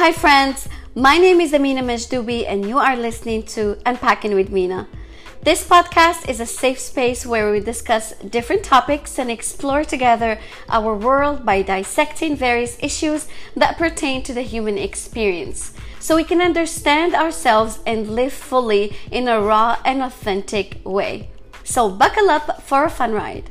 Hi, friends. My name is Amina Majdubi, and you are listening to Unpacking with Mina. This podcast is a safe space where we discuss different topics and explore together our world by dissecting various issues that pertain to the human experience so we can understand ourselves and live fully in a raw and authentic way. So, buckle up for a fun ride.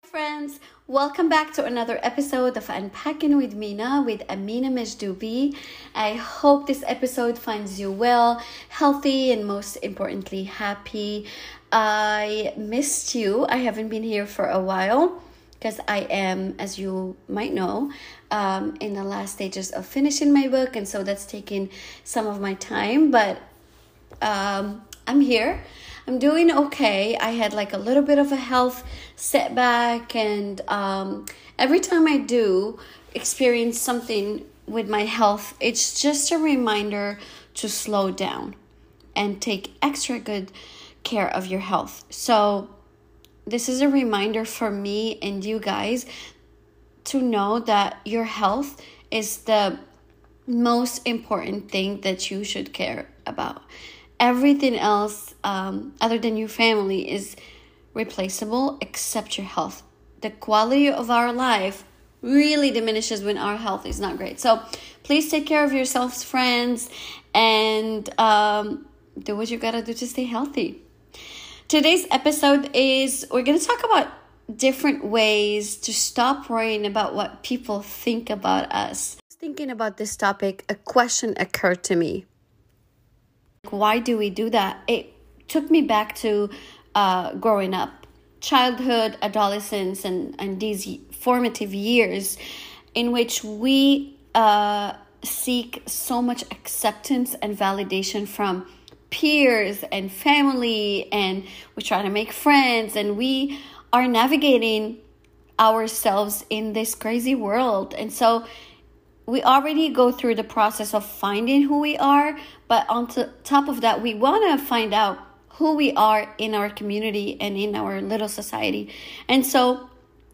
Friends, welcome back to another episode of Unpacking with Mina with Amina Majdubi. I hope this episode finds you well, healthy, and most importantly, happy. I missed you. I haven't been here for a while because I am, as you might know, um, in the last stages of finishing my book, and so that's taking some of my time. But um, I'm here. I'm doing okay. I had like a little bit of a health setback, and um, every time I do experience something with my health, it's just a reminder to slow down and take extra good care of your health. So, this is a reminder for me and you guys to know that your health is the most important thing that you should care about everything else um, other than your family is replaceable except your health. The quality of our life really diminishes when our health is not great. So please take care of yourselves friends and um, do what you gotta do to stay healthy. Today's episode is we're gonna talk about different ways to stop worrying about what people think about us. Thinking about this topic a question occurred to me why do we do that? It took me back to uh, growing up, childhood, adolescence, and, and these formative years in which we uh, seek so much acceptance and validation from peers and family, and we try to make friends, and we are navigating ourselves in this crazy world. And so we already go through the process of finding who we are, but on top of that, we want to find out who we are in our community and in our little society. And so,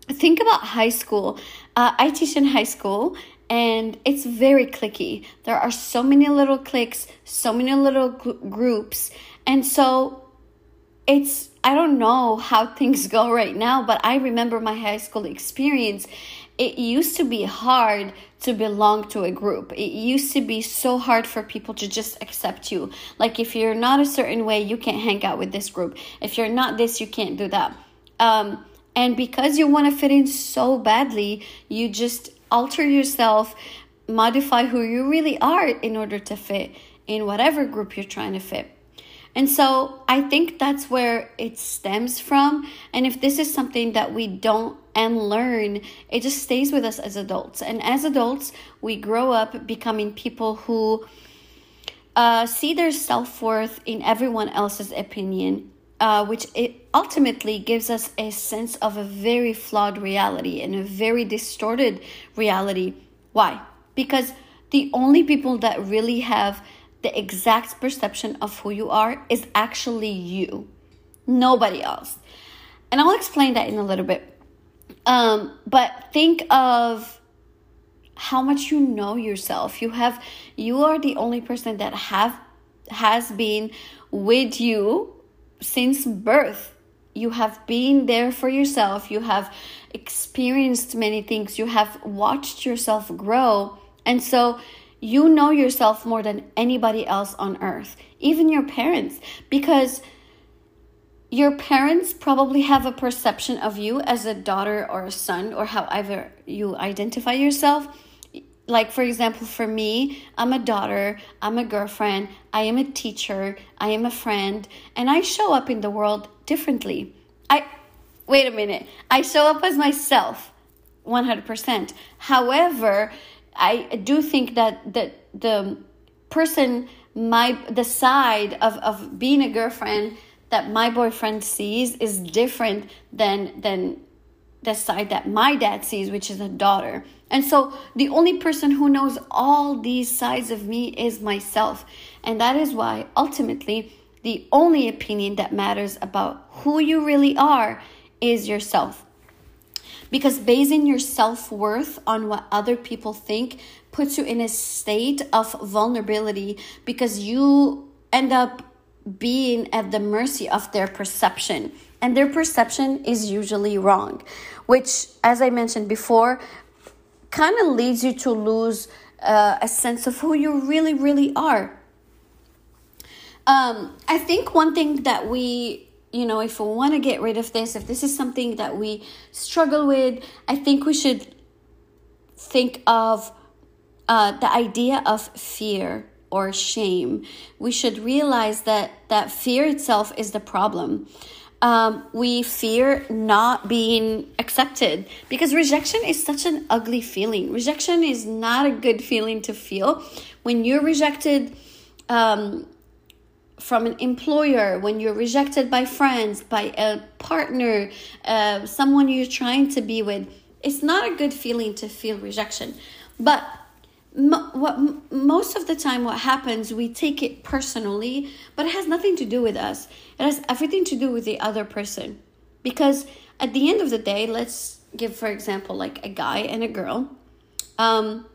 think about high school. Uh, I teach in high school, and it's very cliquey. There are so many little cliques, so many little gr- groups, and so it's I don't know how things go right now, but I remember my high school experience it used to be hard to belong to a group. It used to be so hard for people to just accept you. Like, if you're not a certain way, you can't hang out with this group. If you're not this, you can't do that. Um, and because you want to fit in so badly, you just alter yourself, modify who you really are in order to fit in whatever group you're trying to fit. And so I think that's where it stems from. And if this is something that we don't and learn, it just stays with us as adults. And as adults, we grow up becoming people who uh, see their self worth in everyone else's opinion, uh, which it ultimately gives us a sense of a very flawed reality and a very distorted reality. Why? Because the only people that really have the exact perception of who you are is actually you, nobody else. And I'll explain that in a little bit. Um, but think of how much you know yourself. You have you are the only person that have has been with you since birth. You have been there for yourself. You have experienced many things. You have watched yourself grow. And so you know yourself more than anybody else on earth, even your parents, because your parents probably have a perception of you as a daughter or a son, or however you identify yourself. Like, for example, for me, I'm a daughter, I'm a girlfriend, I am a teacher, I am a friend, and I show up in the world differently. I, wait a minute, I show up as myself 100%. However, I do think that the the person my the side of of being a girlfriend that my boyfriend sees is different than than the side that my dad sees which is a daughter. And so the only person who knows all these sides of me is myself. And that is why ultimately the only opinion that matters about who you really are is yourself because basing your self-worth on what other people think puts you in a state of vulnerability because you end up being at the mercy of their perception. And their perception is usually wrong which as i mentioned before kind of leads you to lose uh, a sense of who you really really are. Um, i think one thing that we you know, if we want to get rid of this, if this is something that we struggle with, I think we should think of uh, the idea of fear or shame. We should realize that that fear itself is the problem. Um, we fear not being accepted because rejection is such an ugly feeling. Rejection is not a good feeling to feel. When you're rejected, um, from an employer, when you're rejected by friends, by a partner, uh, someone you're trying to be with, it's not a good feeling to feel rejection. But what most of the time, what happens, we take it personally, but it has nothing to do with us. It has everything to do with the other person. Because at the end of the day, let's give, for example, like a guy and a girl. Um,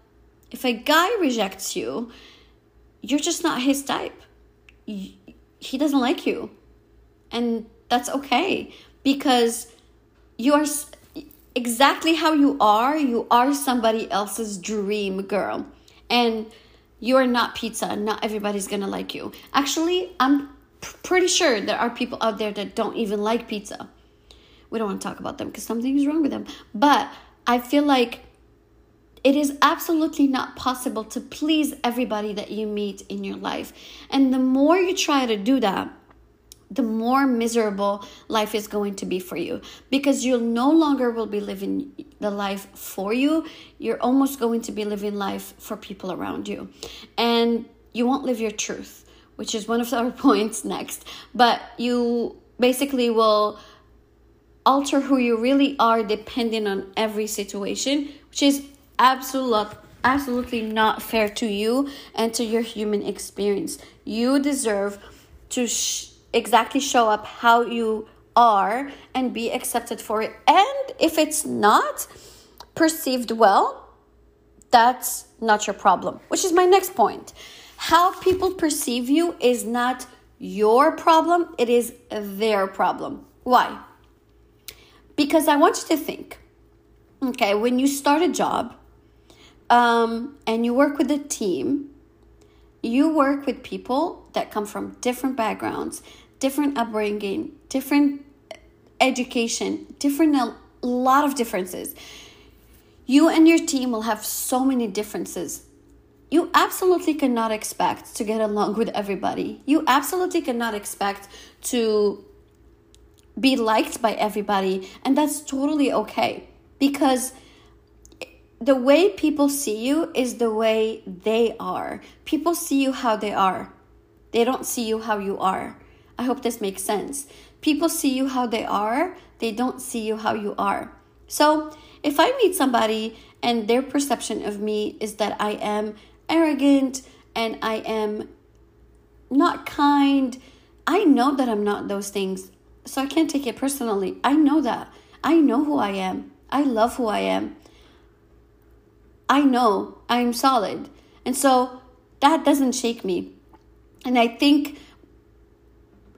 if a guy rejects you, you're just not his type he doesn't like you. And that's okay because you are exactly how you are. You are somebody else's dream girl. And you are not pizza. Not everybody's going to like you. Actually, I'm pretty sure there are people out there that don't even like pizza. We don't want to talk about them because something is wrong with them. But I feel like it is absolutely not possible to please everybody that you meet in your life. And the more you try to do that, the more miserable life is going to be for you. Because you no longer will be living the life for you you're almost going to be living life for people around you. And you won't live your truth which is one of our points next. But you basically will alter who you really are depending on every situation which is absolute absolutely not fair to you and to your human experience. You deserve to sh- exactly show up how you are and be accepted for it. And if it's not perceived well, that's not your problem, which is my next point. How people perceive you is not your problem, it is their problem. Why? Because I want you to think okay, when you start a job, um, and you work with a team, you work with people that come from different backgrounds, different upbringing, different education, different a lot of differences. You and your team will have so many differences. You absolutely cannot expect to get along with everybody. You absolutely cannot expect to be liked by everybody, and that's totally okay because the way people see you is the way they are. People see you how they are. They don't see you how you are. I hope this makes sense. People see you how they are, they don't see you how you are. So, if I meet somebody and their perception of me is that I am arrogant and I am not kind, I know that I'm not those things. So I can't take it personally. I know that. I know who I am. I love who I am. I know I'm solid. And so that doesn't shake me. And I think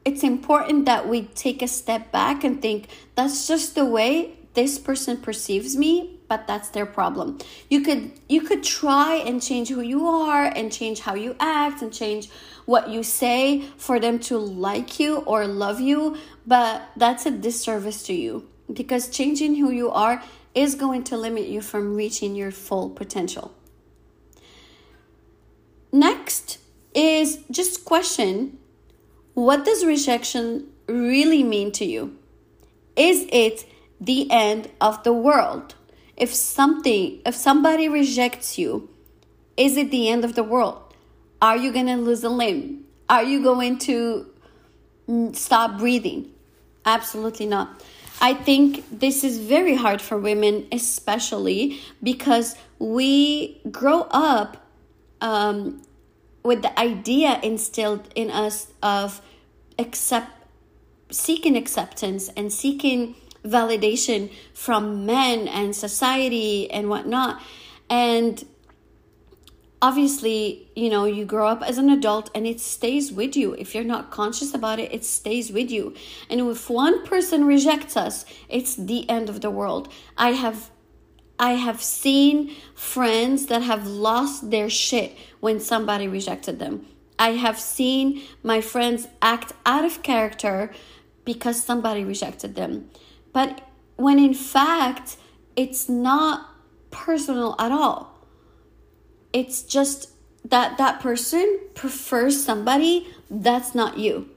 it's important that we take a step back and think that's just the way this person perceives me but that's their problem you could you could try and change who you are and change how you act and change what you say for them to like you or love you but that's a disservice to you because changing who you are is going to limit you from reaching your full potential. Next is just question what does rejection really mean to you? Is it the end of the world? If something, if somebody rejects you, is it the end of the world? Are you going to lose a limb? Are you going to mm, stop breathing? Absolutely not. I think this is very hard for women, especially because we grow up um, with the idea instilled in us of accept seeking acceptance and seeking validation from men and society and whatnot. And obviously, you know, you grow up as an adult and it stays with you. If you're not conscious about it, it stays with you. And if one person rejects us, it's the end of the world. I have I have seen friends that have lost their shit when somebody rejected them. I have seen my friends act out of character because somebody rejected them. But when in fact, it's not personal at all it's just that that person prefers somebody that's not you.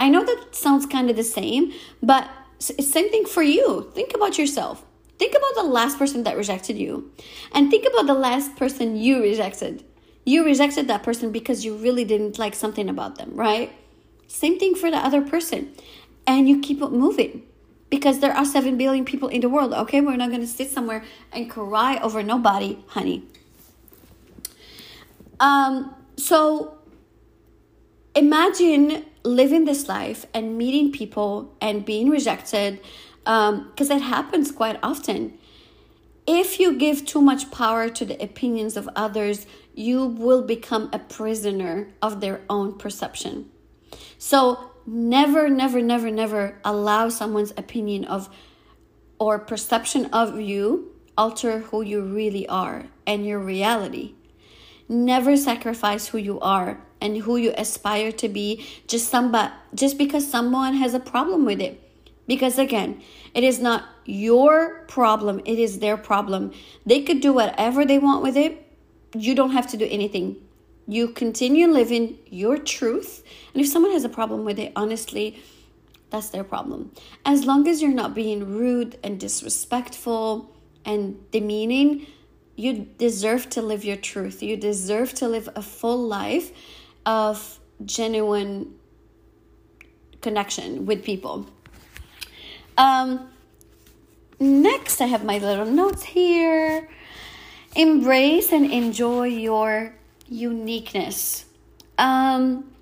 I know that sounds kind of the same, but same thing for you. Think about yourself. Think about the last person that rejected you. And think about the last person you rejected. You rejected that person because you really didn't like something about them, right? Same thing for the other person. And you keep moving because there are 7 billion people in the world, okay? We're not going to sit somewhere and cry over nobody, honey. Um, so imagine living this life and meeting people and being rejected because um, it happens quite often. If you give too much power to the opinions of others, you will become a prisoner of their own perception. So, never, never, never, never allow someone's opinion of or perception of you alter who you really are and your reality. Never sacrifice who you are and who you aspire to be just somebody just because someone has a problem with it. Because again, it is not your problem, it is their problem. They could do whatever they want with it. You don't have to do anything. You continue living your truth. And if someone has a problem with it, honestly, that's their problem. As long as you're not being rude and disrespectful and demeaning, you deserve to live your truth. You deserve to live a full life of genuine connection with people. Um, next, I have my little notes here. Embrace and enjoy your uniqueness. Um,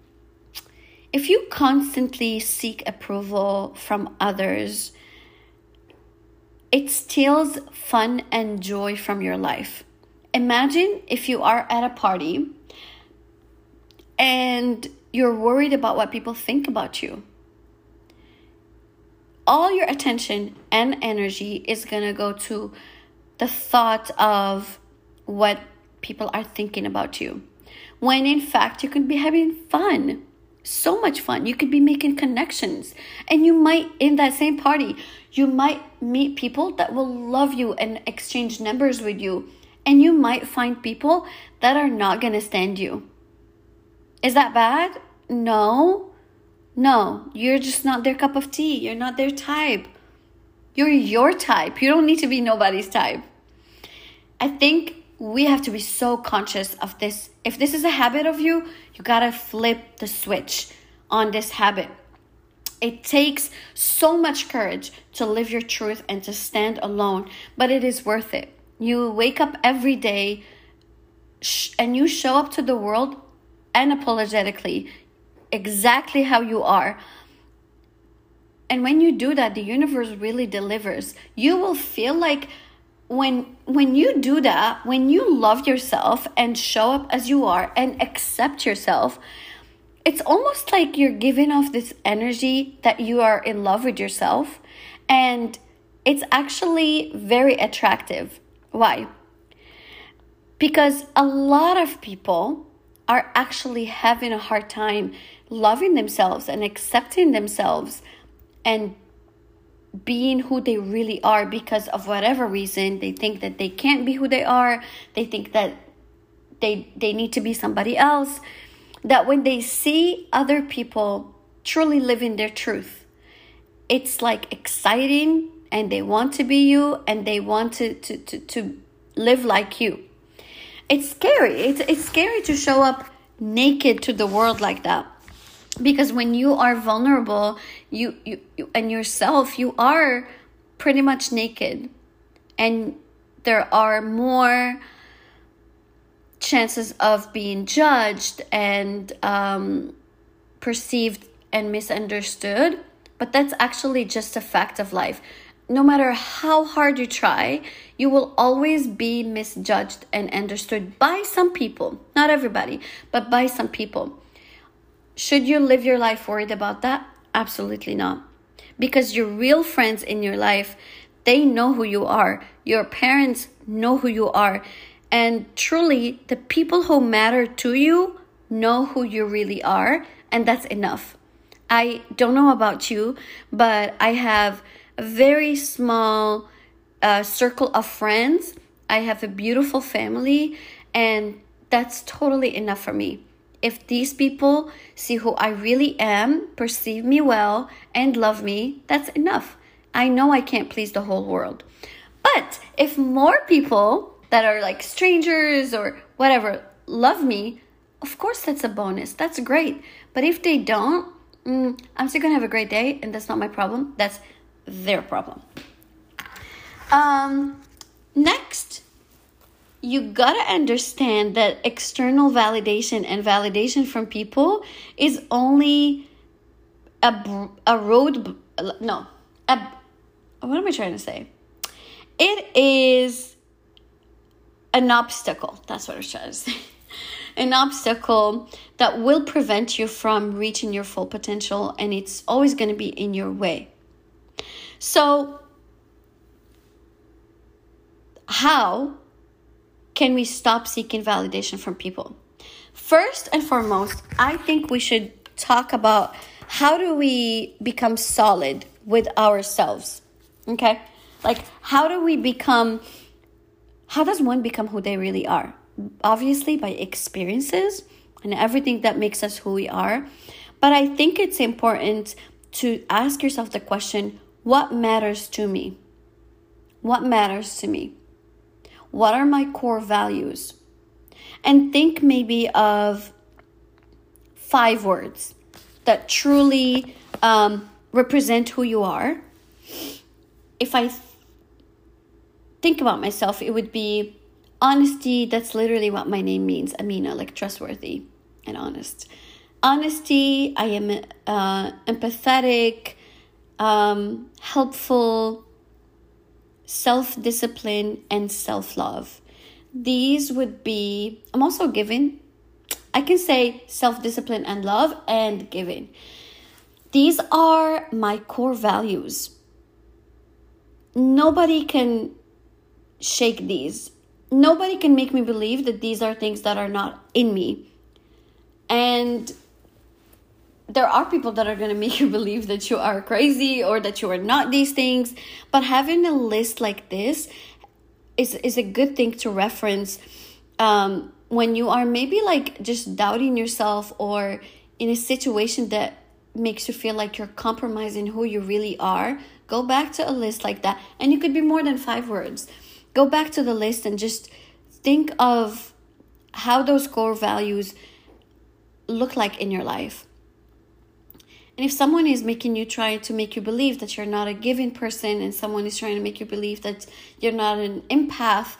if you constantly seek approval from others, it steals fun and joy from your life. Imagine if you are at a party and you're worried about what people think about you. All your attention and energy is going to go to the thought of what people are thinking about you. When in fact, you could be having fun so much fun. You could be making connections. And you might, in that same party, you might meet people that will love you and exchange numbers with you. And you might find people that are not going to stand you. Is that bad? No. No, you're just not their cup of tea. You're not their type. You're your type. You don't need to be nobody's type. I think we have to be so conscious of this. If this is a habit of you, you gotta flip the switch on this habit. It takes so much courage to live your truth and to stand alone, but it is worth it. You wake up every day and you show up to the world unapologetically, exactly how you are. And when you do that, the universe really delivers. You will feel like when when you do that when you love yourself and show up as you are and accept yourself it's almost like you're giving off this energy that you are in love with yourself. And it's actually very attractive. Why? Because a lot of people are actually having a hard time loving themselves and accepting themselves and being who they really are because of whatever reason. They think that they can't be who they are. They think that they they need to be somebody else. That when they see other people truly living their truth it's like exciting and they want to be you and they want to to to, to live like you. It's scary. It's, it's scary to show up naked to the world like that because when you are vulnerable you, you, you and yourself you are pretty much naked and there are more chances of being judged and um, perceived and misunderstood but that's actually just a fact of life no matter how hard you try, you will always be misjudged and understood by some people. Not everybody, but by some people. Should you live your life worried about that? Absolutely not. Because your real friends in your life, they know who you are. Your parents know who you are. And truly, the people who matter to you know who you really are. And that's enough. I don't know about you, but I have a very small uh, circle of friends. I have a beautiful family, and that's totally enough for me. If these people see who I really am, perceive me well, and love me, that's enough. I know I can't please the whole world. But if more people that are like strangers or whatever love me, of course that's a bonus. That's great. But if they don't, mm, I'm still gonna have a great day, and that's not my problem. That's their problem. Um, next, you gotta understand that external validation and validation from people is only a, a road, no, a, what am I trying to say? It is an obstacle. That's what I was trying to say. an obstacle that will prevent you from reaching your full potential, and it's always going to be in your way. So, how can we stop seeking validation from people? First and foremost, I think we should talk about how do we become solid with ourselves? Okay? Like, how do we become, how does one become who they really are? Obviously, by experiences and everything that makes us who we are. But I think it's important to ask yourself the question what matters to me? What matters to me? What are my core values? And think maybe of five words that truly um, represent who you are. If I th- think about myself, it would be honesty. That's literally what my name means Amina, like trustworthy and honest. Honesty, I am uh, empathetic, um, helpful, self discipline, and self love. These would be, I'm also giving. I can say self discipline and love and giving. These are my core values. Nobody can shake these. Nobody can make me believe that these are things that are not in me. And there are people that are going to make you believe that you are crazy or that you are not these things but having a list like this is is a good thing to reference um, when you are maybe like just doubting yourself or in a situation that makes you feel like you're compromising who you really are go back to a list like that. And you could be more than five words. Go back to the list and just think of how those core values look like in your life and if someone is making you try to make you believe that you're not a giving person and someone is trying to make you believe that you're not an empath,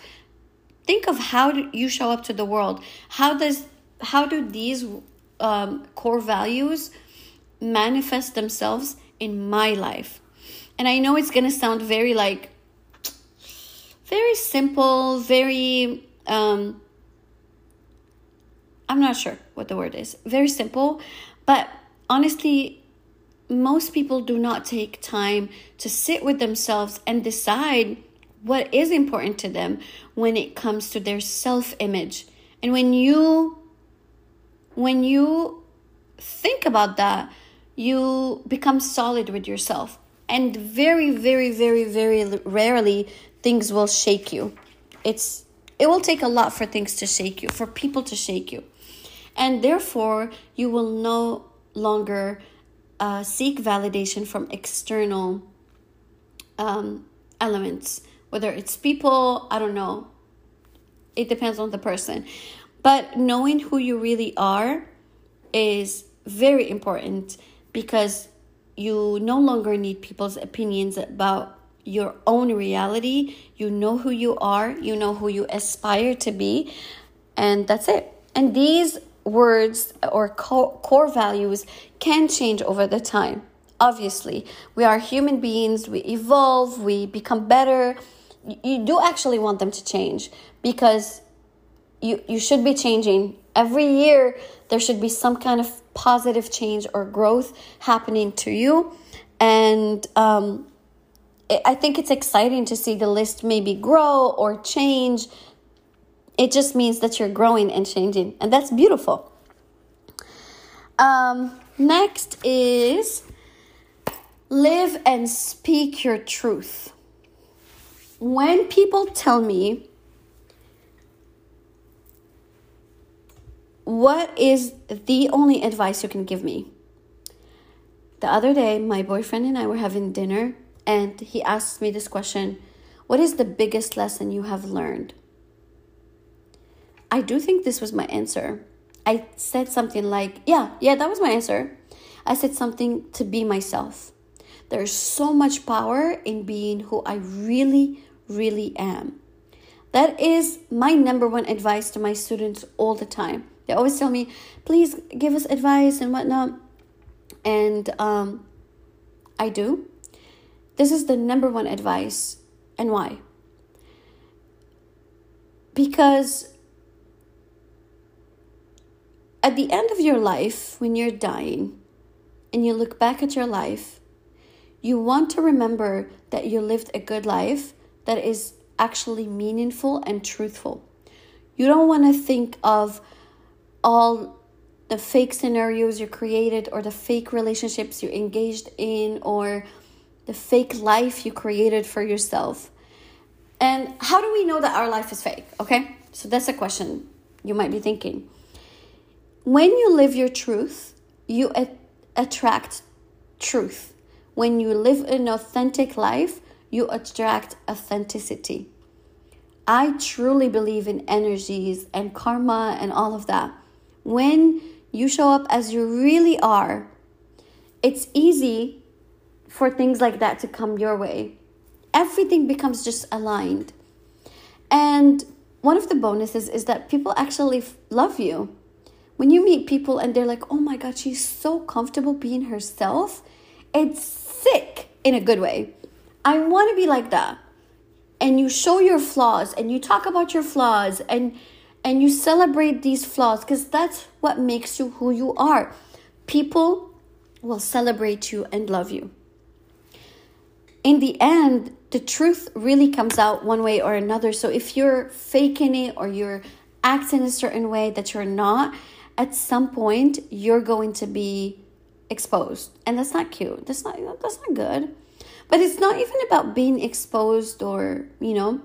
think of how you show up to the world. How does how do these um, core values manifest themselves in my life? And I know it's gonna sound very like very simple, very um, I'm not sure what the word is. Very simple, but honestly most people do not take time to sit with themselves and decide what is important to them when it comes to their self-image. And when you when you think about that, you become solid with yourself. And very very very very rarely things will shake you. It's it will take a lot for things to shake you, for people to shake you. And therefore, you will no longer uh, seek validation from external um, elements, whether it's people, I don't know. It depends on the person. But knowing who you really are is very important because you no longer need people's opinions about your own reality. You know who you are, you know who you aspire to be, and that's it. And these words or core values can change over the time obviously. We are human beings, we evolve, we become better. You do actually want them to change because you, you should be changing. Every year, there should be some kind of positive change or growth happening to you. And um, I think it's exciting to see the list maybe grow or change. It just means that you're growing and changing, and that's beautiful. Um, next is live and speak your truth. When people tell me, what is the only advice you can give me? The other day, my boyfriend and I were having dinner, and he asked me this question What is the biggest lesson you have learned? I do think this was my answer. I said something like, Yeah, yeah, that was my answer. I said something to be myself. There's so much power in being who I really, really am. That is my number one advice to my students all the time. They always tell me, please give us advice and whatnot. And um, I do. This is the number one advice. And why? Because at the end of your life, when you're dying and you look back at your life, you want to remember that you lived a good life that is actually meaningful and truthful. You don't want to think of all the fake scenarios you created or the fake relationships you engaged in or the fake life you created for yourself. And how do we know that our life is fake? Okay, so that's a question you might be thinking. When you live your truth, you a- attract truth. When you live an authentic life, you attract authenticity. I truly believe in energies and karma and all of that. When you show up as you really are, it's easy for things like that to come your way. Everything becomes just aligned. And one of the bonuses is that people actually love you. When you meet people and they're like, oh my God, she's so comfortable being herself, it's sick in a good way. I want to be like that. And you show your flaws and you talk about your flaws and and you celebrate these flaws because that's what makes you who you are. People will celebrate you and love you in the end, the truth really comes out one way or another. So if you're faking it or you're acting a certain way that you're not, at some point you're going to be exposed. And that's not cute. That's not that's not good. But it's not even about being exposed or, you know,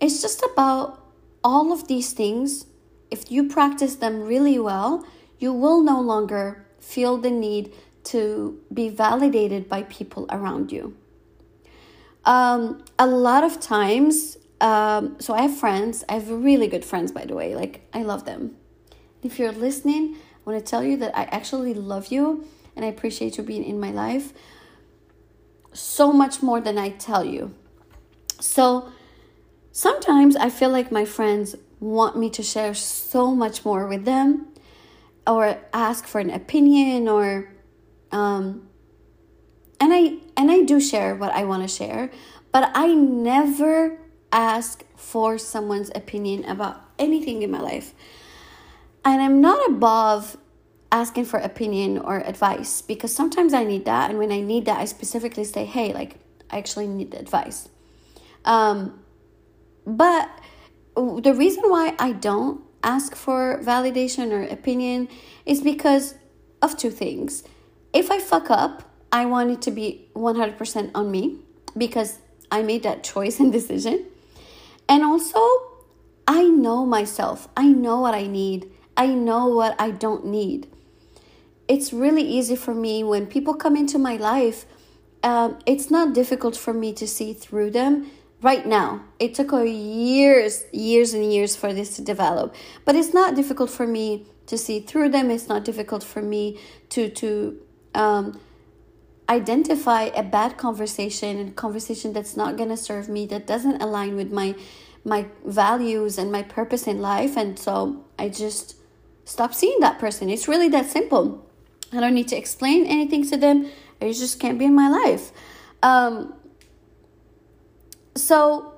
it's just about all of these things. If you practice them really well, you will no longer feel the need to be validated by people around you. Um, a lot of times, um, so I have friends. I have really good friends, by the way. Like, I love them. If you're listening, I want to tell you that I actually love you and I appreciate you being in my life so much more than I tell you. So sometimes I feel like my friends want me to share so much more with them or ask for an opinion or um, and I and I do share what I want to share, but I never ask for someone's opinion about anything in my life. And I'm not above asking for opinion or advice because sometimes I need that and when I need that I specifically say, "Hey, like I actually need advice." Um but the reason why I don't ask for validation or opinion is because of two things. If I fuck up, I want it to be 100% on me because I made that choice and decision. And also, I know myself. I know what I need. I know what I don't need. It's really easy for me when people come into my life. Um, it's not difficult for me to see through them right now. It took a years, years and years for this to develop, but it's not difficult for me to see through them. It's not difficult for me to to um, identify a bad conversation and conversation that's not going to serve me that doesn't align with my my values and my purpose in life and so i just stop seeing that person it's really that simple i don't need to explain anything to them you just can't be in my life. Um, so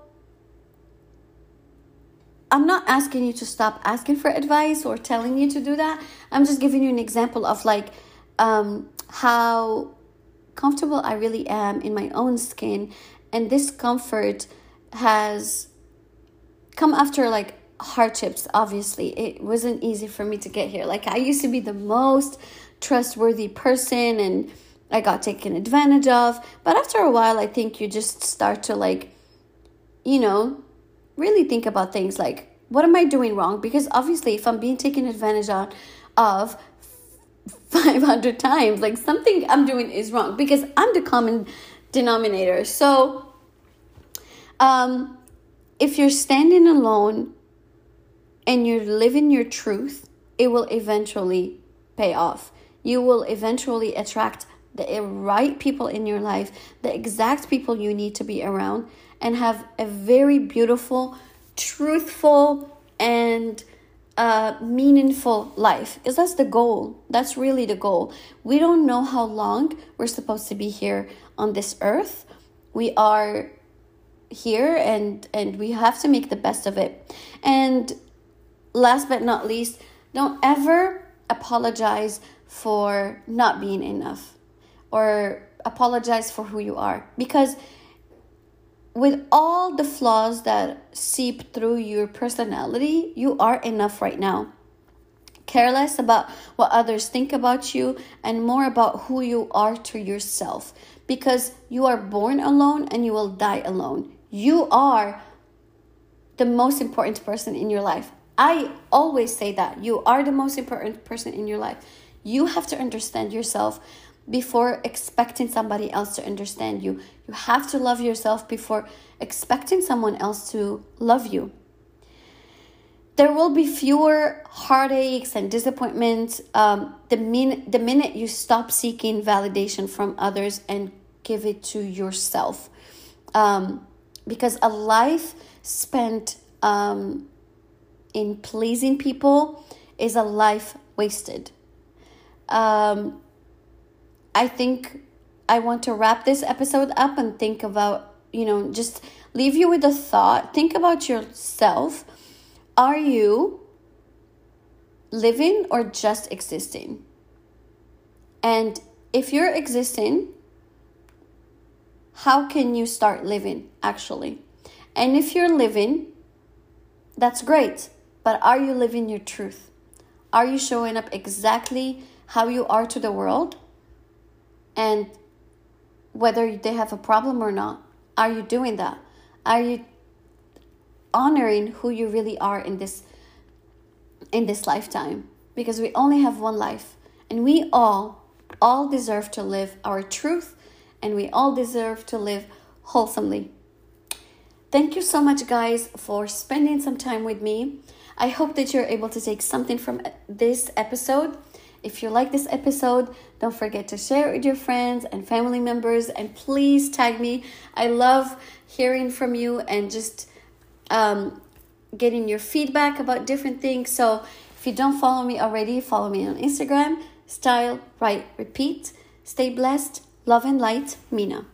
I'm not asking you to stop asking for advice or telling you to do that. I'm just giving you an example of like um, how comfortable I really am in my own skin, and this comfort has come after like hardships. Obviously, it wasn't easy for me to get here. Like I used to be the most trustworthy person, and I got taken advantage of. But after a while, I think you just start to like, you know, really think about things like what am I doing wrong? Because obviously, if I'm being taken advantage of, of 500 times, like something I'm doing is wrong because I'm the common denominator. So, um, if you're standing alone and you're living your truth, it will eventually pay off. You will eventually attract the right people in your life, the exact people you need to be around, and have a very beautiful, truthful, and uh, meaningful life because that's the goal. That's really the goal. We don't know how long we're supposed to be here on this earth. We are here and and we have to make the best of it. And last but not least, don't ever apologize for not being enough or apologize for who you are because with all the flaws that seep through your personality, you are enough right now. Care less about what others think about you and more about who you are to yourself because you are born alone and you will die alone. You are the most important person in your life. I always say that. You are the most important person in your life. You have to understand yourself before expecting somebody else to understand you. You have to love yourself before expecting someone else to love you. There will be fewer heartaches and disappointments um, the, min- the minute you stop seeking validation from others and give it to yourself. Um, because a life spent um, in pleasing people is a life wasted. Um, I think I want to wrap this episode up and think about, you know, just leave you with a thought. Think about yourself. Are you living or just existing? And if you're existing, how can you start living actually? And if you're living, that's great. But are you living your truth? Are you showing up exactly how you are to the world? and whether they have a problem or not. Are you doing that? Are you honoring who you really are in this in this lifetime? Because we only have one life and we all all deserve to live our truth and we all deserve to live wholesomely. Thank you so much guys for spending some time with me. I hope that you're able to take something from this episode if you like this episode, don't forget to share it with your friends and family members and please tag me. I love hearing from you and just um, getting your feedback about different things. So if you don't follow me already, follow me on Instagram, style, write, repeat. Stay blessed, love and light, Mina.